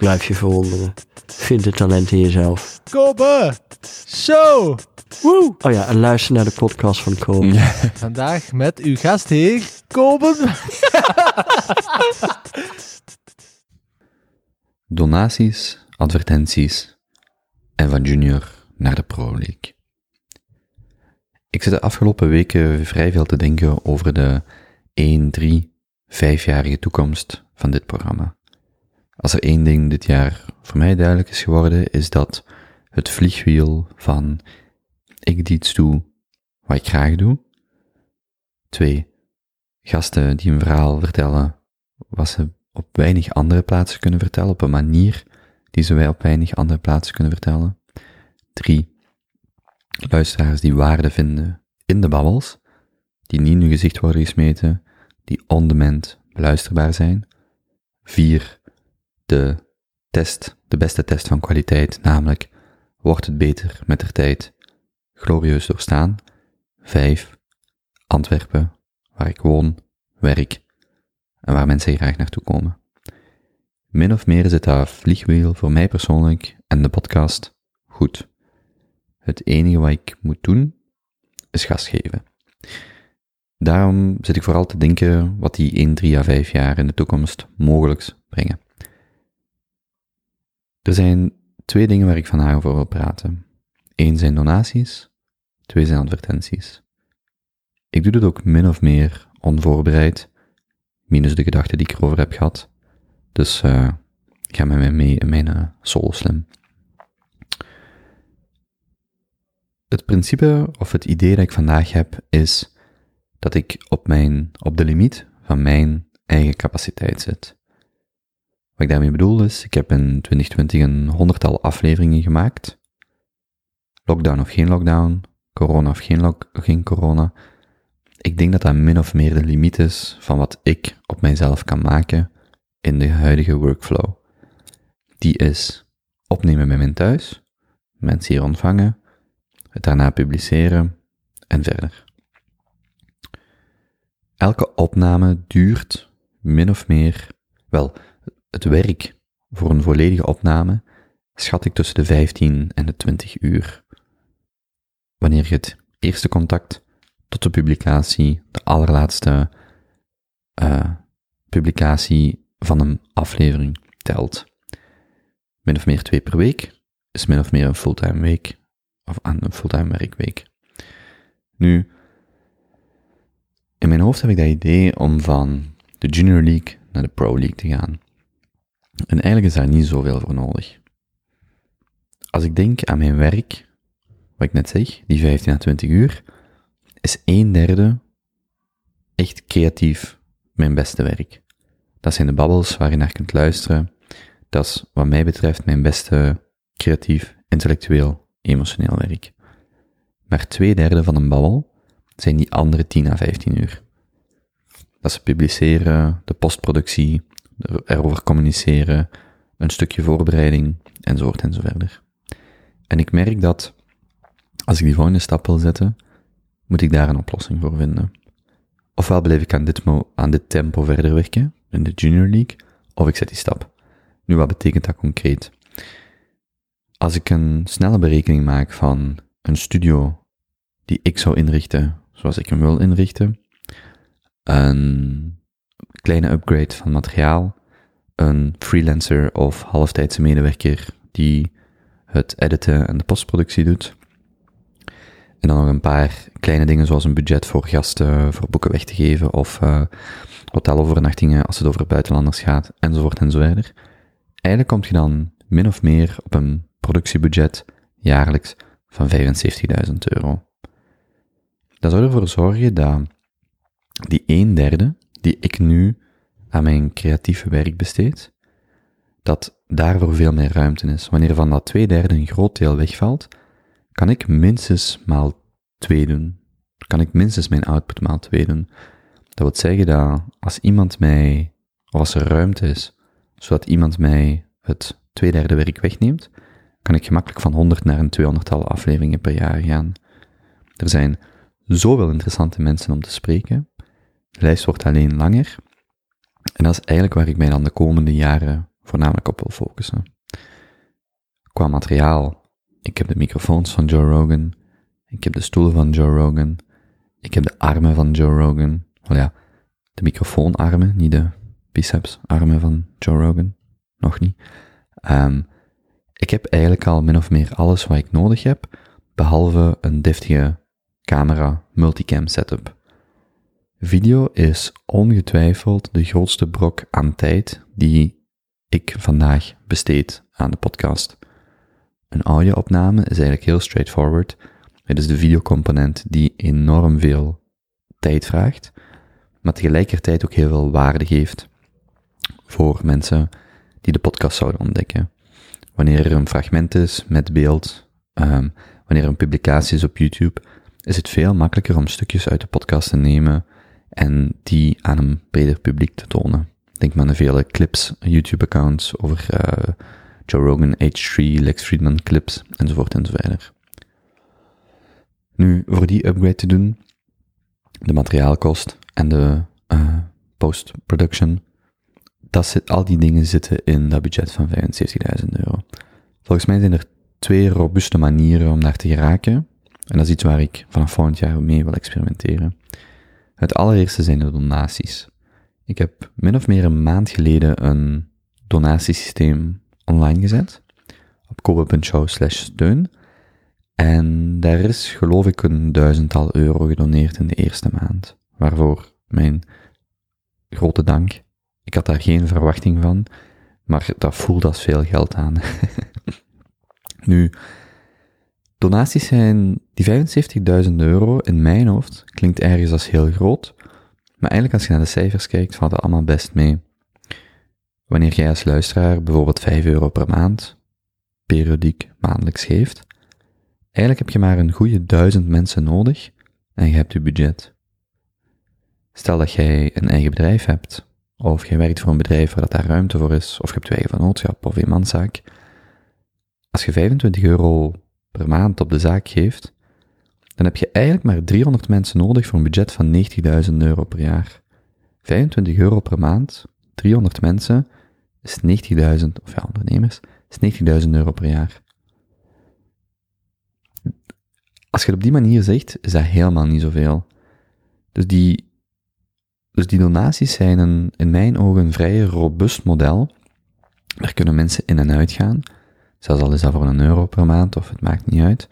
Blijf je verwonderen. Vind het talent in jezelf. Kobe Show. Woe. Oh ja, en luister naar de podcast van Kobe. Vandaag met uw gastheer, Kobe. Donaties, advertenties en van junior naar de Pro League. Ik zit de afgelopen weken vrij veel te denken over de 1, 3, 5-jarige toekomst van dit programma. Als er één ding dit jaar voor mij duidelijk is geworden, is dat het vliegwiel van ik die iets doe wat ik graag doe. Twee, gasten die een verhaal vertellen wat ze op weinig andere plaatsen kunnen vertellen, op een manier die ze wij op weinig andere plaatsen kunnen vertellen. Drie, luisteraars die waarde vinden in de babbels, die niet in hun gezicht worden gesmeten, die on-demand zijn. Vier, de test, de beste test van kwaliteit, namelijk wordt het beter met de tijd glorieus doorstaan. Vijf, Antwerpen, waar ik woon, werk en waar mensen graag naartoe komen. Min of meer zit dat vliegwiel voor mij persoonlijk en de podcast goed. Het enige wat ik moet doen, is gas geven. Daarom zit ik vooral te denken wat die 1, 3 à 5 jaar in de toekomst mogelijk brengen. Er zijn twee dingen waar ik vandaag over wil praten. Eén zijn donaties, twee zijn advertenties. Ik doe dit ook min of meer onvoorbereid, minus de gedachten die ik erover heb gehad. Dus uh, ga met mij mee in mijn uh, slim. Het principe of het idee dat ik vandaag heb is dat ik op, mijn, op de limiet van mijn eigen capaciteit zit. Wat ik daarmee bedoel is, ik heb in 2020 een honderdtal afleveringen gemaakt. Lockdown of geen lockdown, corona of geen, geen corona. Ik denk dat dat min of meer de limiet is van wat ik op mijzelf kan maken in de huidige workflow. Die is opnemen bij mijn thuis, mensen hier ontvangen, het daarna publiceren en verder. Elke opname duurt min of meer, wel, het werk voor een volledige opname schat ik tussen de 15 en de 20 uur. Wanneer je het eerste contact tot de publicatie, de allerlaatste uh, publicatie van een aflevering telt. Min of meer twee per week is min of meer een fulltime week, of een fulltime werkweek. Nu, in mijn hoofd heb ik dat idee om van de Junior League naar de Pro League te gaan. En eigenlijk is daar niet zoveel voor nodig. Als ik denk aan mijn werk, wat ik net zeg, die 15 à 20 uur, is een derde echt creatief mijn beste werk. Dat zijn de babbels waar je naar kunt luisteren. Dat is wat mij betreft mijn beste creatief, intellectueel, emotioneel werk. Maar twee derde van een babbel zijn die andere 10 à 15 uur. Dat is publiceren, de postproductie, erover communiceren, een stukje voorbereiding, enzovoort en zo verder. En ik merk dat als ik die volgende stap wil zetten, moet ik daar een oplossing voor vinden. Ofwel blijf ik aan dit, aan dit tempo verder werken, in de Junior League, of ik zet die stap. Nu, wat betekent dat concreet? Als ik een snelle berekening maak van een studio die ik zou inrichten zoals ik hem wil inrichten, een kleine upgrade van materiaal, een freelancer of halftijdse medewerker die het editen en de postproductie doet, en dan nog een paar kleine dingen zoals een budget voor gasten, voor boeken weg te geven of uh, hotelovernachtingen als het over buitenlanders gaat, enzovoort enzovoort. Eigenlijk kom je dan min of meer op een productiebudget jaarlijks van 75.000 euro. Dat zou ervoor zorgen dat die een derde die ik nu aan mijn creatieve werk besteed, dat daarvoor veel meer ruimte is. Wanneer van dat twee derde een groot deel wegvalt, kan ik minstens maal twee doen. kan ik minstens mijn output maal 2 doen. Dat wil zeggen dat als iemand mij, of als er ruimte is, zodat iemand mij het twee derde werk wegneemt, kan ik gemakkelijk van 100 naar een 200-tal afleveringen per jaar gaan. Er zijn zoveel interessante mensen om te spreken. De lijst wordt alleen langer. En dat is eigenlijk waar ik mij dan de komende jaren voornamelijk op wil focussen. Qua materiaal, ik heb de microfoons van Joe Rogan, ik heb de stoelen van Joe Rogan, ik heb de armen van Joe Rogan. Wel ja, de microfoonarmen, niet de bicepsarmen van Joe Rogan. Nog niet. Um, ik heb eigenlijk al min of meer alles wat ik nodig heb, behalve een deftige camera multicam setup. Video is ongetwijfeld de grootste brok aan tijd die ik vandaag besteed aan de podcast. Een audio-opname is eigenlijk heel straightforward. Het is de videocomponent die enorm veel tijd vraagt, maar tegelijkertijd ook heel veel waarde geeft voor mensen die de podcast zouden ontdekken. Wanneer er een fragment is met beeld, um, wanneer er een publicatie is op YouTube, is het veel makkelijker om stukjes uit de podcast te nemen en die aan een breder publiek te tonen. Denk maar aan de vele clips, YouTube-accounts over uh, Joe Rogan, H3, Lex Friedman clips, enzovoort enzovoort. Nu, voor die upgrade te doen, de materiaalkost en de uh, post-production, dat zit, al die dingen zitten in dat budget van 75.000 euro. Volgens mij zijn er twee robuuste manieren om daar te geraken. En dat is iets waar ik vanaf volgend jaar mee wil experimenteren. Het allereerste zijn de donaties. Ik heb min of meer een maand geleden een donatiesysteem online gezet. Op kobe.show steun. En daar is geloof ik een duizendtal euro gedoneerd in de eerste maand. Waarvoor mijn grote dank. Ik had daar geen verwachting van, maar dat voelt als veel geld aan. nu, donaties zijn, die 75.000 euro in mijn hoofd klinkt ergens als heel groot, maar eigenlijk als je naar de cijfers kijkt, valt dat allemaal best mee. Wanneer jij als luisteraar bijvoorbeeld 5 euro per maand, periodiek maandelijks geeft, eigenlijk heb je maar een goede duizend mensen nodig en je hebt je budget. Stel dat jij een eigen bedrijf hebt, of je werkt voor een bedrijf waar dat daar ruimte voor is, of je hebt je eigen vennootschap of eenmanszaak. Als je 25 euro per maand op de zaak geeft, dan heb je eigenlijk maar 300 mensen nodig voor een budget van 90.000 euro per jaar. 25 euro per maand, 300 mensen, is 90.000, of ja, ondernemers, is 90.000 euro per jaar. Als je het op die manier zegt, is dat helemaal niet zoveel. Dus die dus die donaties zijn een, in mijn ogen een vrij robuust model. Daar kunnen mensen in en uit gaan. Zelfs al is dat voor een euro per maand of het maakt niet uit.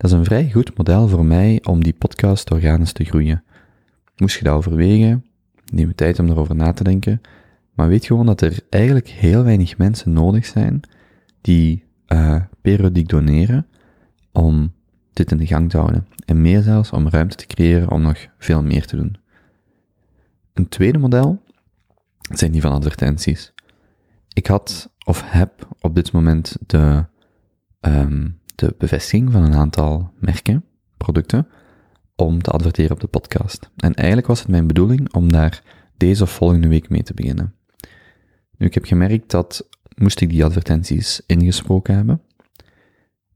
Dat is een vrij goed model voor mij om die podcast organisch te groeien. Moest je dat overwegen, neem tijd om erover na te denken. Maar weet gewoon dat er eigenlijk heel weinig mensen nodig zijn die uh, periodiek doneren om dit in de gang te houden. En meer zelfs om ruimte te creëren om nog veel meer te doen. Een tweede model zijn die van advertenties. Ik had of heb op dit moment de, um, de bevestiging van een aantal merken, producten, om te adverteren op de podcast. En eigenlijk was het mijn bedoeling om daar deze of volgende week mee te beginnen. Nu, ik heb gemerkt dat moest ik die advertenties ingesproken hebben,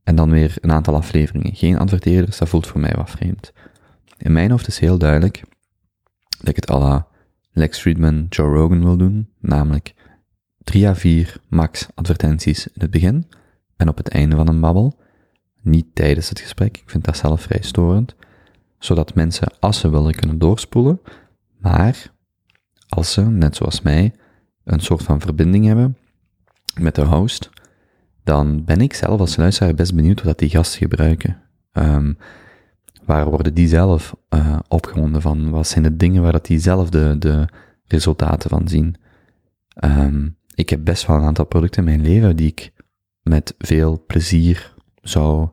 en dan weer een aantal afleveringen geen adverteerders, dat voelt voor mij wat vreemd. In mijn hoofd is heel duidelijk dat ik het à la Lex Friedman, Joe Rogan wil doen, namelijk 3 à 4 max advertenties in het begin en op het einde van een babbel, niet tijdens het gesprek, ik vind dat zelf vrij storend, zodat mensen, als ze willen, kunnen doorspoelen, maar als ze, net zoals mij, een soort van verbinding hebben met de host, dan ben ik zelf als luisteraar best benieuwd wat die gasten gebruiken. Um, Waar worden die zelf uh, opgewonden van? Wat zijn de dingen waar dat die zelf de, de resultaten van zien? Um, ik heb best wel een aantal producten in mijn leven die ik met veel plezier zou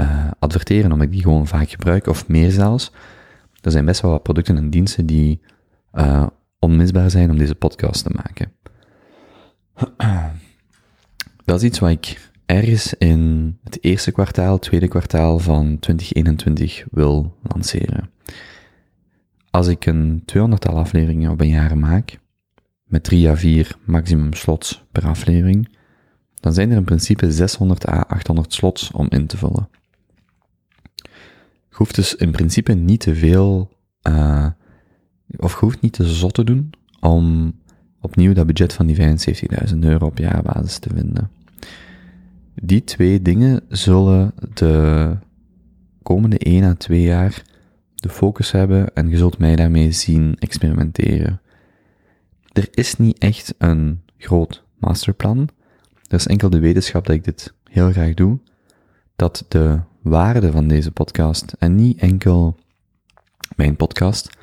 uh, adverteren, omdat ik die gewoon vaak gebruik, of meer zelfs. Er zijn best wel wat producten en diensten die uh, onmisbaar zijn om deze podcast te maken. Dat is iets wat ik ergens in het eerste kwartaal, tweede kwartaal van 2021 wil lanceren. Als ik een 200-tal afleveringen op een jaar maak, met 3 à 4 maximum slots per aflevering, dan zijn er in principe 600 à 800 slots om in te vullen. Je hoeft dus in principe niet te veel, uh, of je hoeft niet te zot te doen om opnieuw dat budget van die 75.000 euro op jaarbasis te vinden. Die twee dingen zullen de komende 1 à 2 jaar de focus hebben en je zult mij daarmee zien experimenteren. Er is niet echt een groot masterplan. Er is enkel de wetenschap dat ik dit heel graag doe. Dat de waarde van deze podcast, en niet enkel mijn podcast,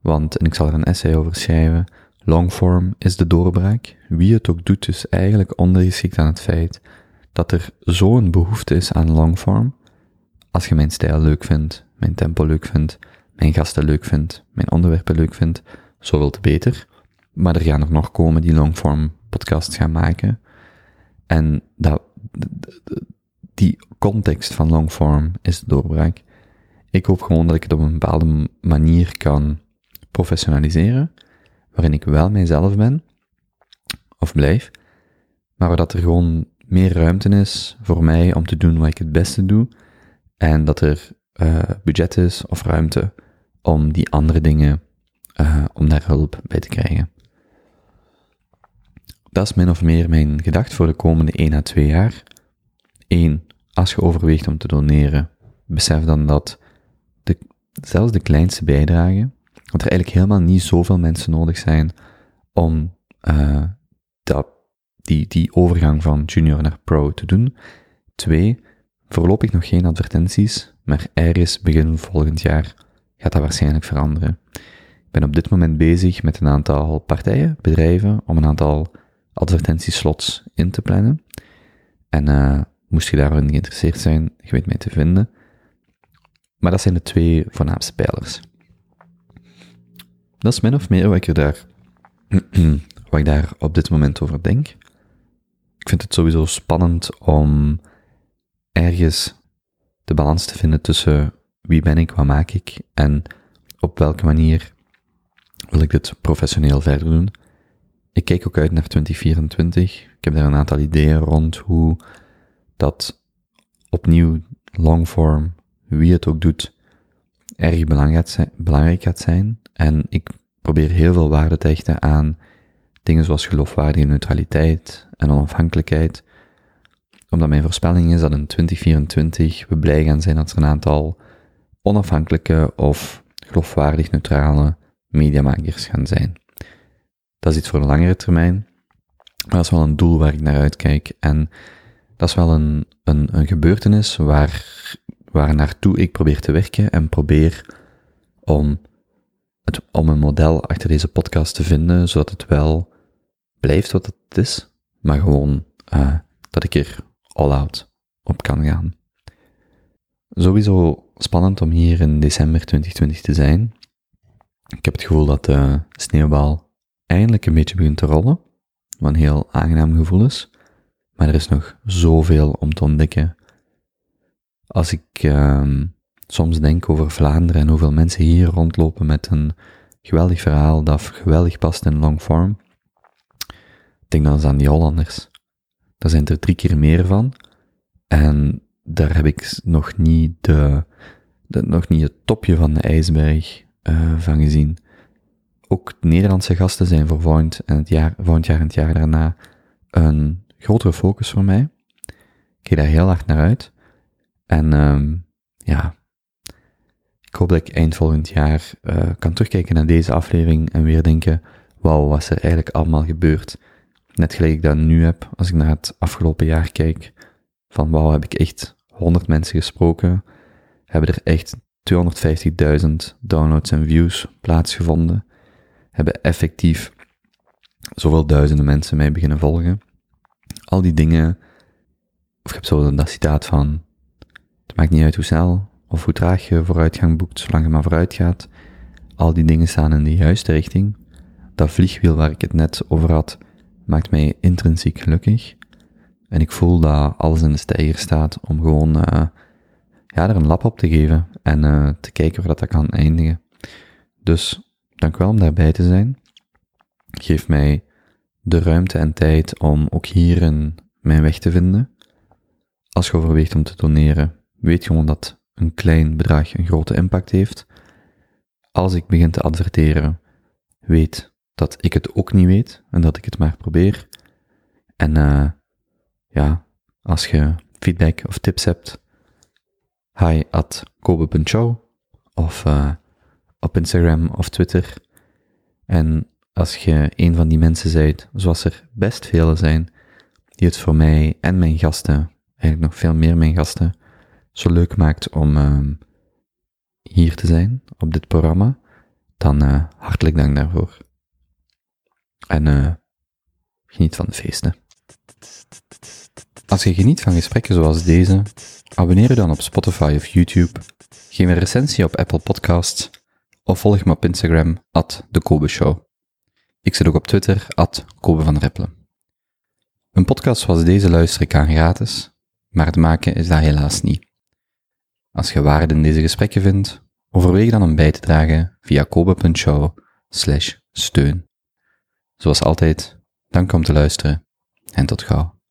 want, en ik zal er een essay over schrijven, longform is de doorbraak. Wie het ook doet, is eigenlijk ondergeschikt aan het feit dat er zo'n behoefte is aan longform. Als je mijn stijl leuk vindt, mijn tempo leuk vindt, mijn gasten leuk vindt, mijn onderwerpen leuk vindt, zoveel te beter. Maar er gaan er nog komen die longform podcasts gaan maken. En dat, die context van longform is de doorbraak. Ik hoop gewoon dat ik het op een bepaalde manier kan professionaliseren, waarin ik wel mijzelf ben, of blijf, maar dat er gewoon meer ruimte is voor mij om te doen wat ik het beste doe, en dat er uh, budget is of ruimte om die andere dingen, uh, om daar hulp bij te krijgen. Dat is min of meer mijn gedacht voor de komende 1 à 2 jaar. 1. Als je overweegt om te doneren, besef dan dat de, zelfs de kleinste bijdrage, dat er eigenlijk helemaal niet zoveel mensen nodig zijn om uh, dat, die, die overgang van junior naar pro te doen. 2. Voorlopig nog geen advertenties, maar ergens begin volgend jaar gaat dat waarschijnlijk veranderen. Ik ben op dit moment bezig met een aantal partijen, bedrijven, om een aantal advertentieslots in te plannen. En uh, moest je daarin geïnteresseerd zijn, je weet mij te vinden. Maar dat zijn de twee voornaamste pijlers. Dat is min of meer wat ik er daar, wat ik daar op dit moment over denk. Ik vind het sowieso spannend om ergens de balans te vinden tussen wie ben ik, wat maak ik en op welke manier wil ik dit professioneel verder doen. Ik kijk ook uit naar 2024. Ik heb daar een aantal ideeën rond hoe dat opnieuw longform, wie het ook doet, erg belangrijk gaat zijn. En ik probeer heel veel waarde te hechten aan dingen zoals geloofwaardige neutraliteit en onafhankelijkheid. Omdat mijn voorspelling is dat in 2024 we blij gaan zijn dat er een aantal onafhankelijke of geloofwaardig neutrale mediamakers gaan zijn. Dat is iets voor de langere termijn, maar dat is wel een doel waar ik naar uitkijk. En dat is wel een, een, een gebeurtenis waar, waar naartoe ik probeer te werken en probeer om, het, om een model achter deze podcast te vinden, zodat het wel blijft wat het is, maar gewoon uh, dat ik er all out op kan gaan. Sowieso spannend om hier in december 2020 te zijn. Ik heb het gevoel dat de sneeuwbal eindelijk een beetje begint te rollen, wat een heel aangenaam gevoel is. Maar er is nog zoveel om te ontdekken. Als ik uh, soms denk over Vlaanderen en hoeveel mensen hier rondlopen met een geweldig verhaal dat geweldig past in longform, denk dan eens aan die Hollanders. Daar zijn er drie keer meer van. En daar heb ik nog niet de, nog niet het topje van de ijsberg uh, van gezien. Ook Nederlandse gasten zijn voor en het jaar, volgend jaar en het jaar daarna een grotere focus voor mij. Ik kijk daar heel hard naar uit. En um, ja, ik hoop dat ik eind volgend jaar uh, kan terugkijken naar deze aflevering en weer denken, wauw, wat is er eigenlijk allemaal gebeurd? Net gelijk ik dat nu heb, als ik naar het afgelopen jaar kijk, van wauw, heb ik echt 100 mensen gesproken, hebben er echt 250.000 downloads en views plaatsgevonden, hebben effectief zoveel duizenden mensen mij beginnen volgen. Al die dingen, of ik heb zo dat citaat van, het maakt niet uit hoe snel of hoe traag je vooruitgang boekt, zolang je maar vooruit gaat. Al die dingen staan in de juiste richting. Dat vliegwiel waar ik het net over had, maakt mij intrinsiek gelukkig. En ik voel dat alles in de stijger staat om gewoon eh, ja, er een lap op te geven en eh, te kijken waar dat kan eindigen. Dus dank wel om daarbij te zijn. Geef mij de ruimte en tijd om ook hierin mijn weg te vinden. Als je overweegt om te doneren, weet gewoon dat een klein bedrag een grote impact heeft. Als ik begin te adverteren, weet dat ik het ook niet weet en dat ik het maar probeer. En uh, ja, als je feedback of tips hebt, hi at kobe.show of uh, op Instagram of Twitter. En als je een van die mensen bent, zoals er best vele zijn, die het voor mij en mijn gasten, eigenlijk nog veel meer mijn gasten, zo leuk maakt om uh, hier te zijn op dit programma, dan uh, hartelijk dank daarvoor. En uh, geniet van de feesten. Als je geniet van gesprekken zoals deze, abonneer je dan op Spotify of YouTube, geef een recensie op Apple Podcasts volg me op Instagram, at de Kobe Show. Ik zit ook op Twitter, at Kobe van. Een podcast zoals deze luister ik aan gratis, maar het maken is dat helaas niet. Als je waarde in deze gesprekken vindt, overweeg dan om bij te dragen via kobe.show steun. Zoals altijd, dank om te luisteren en tot gauw.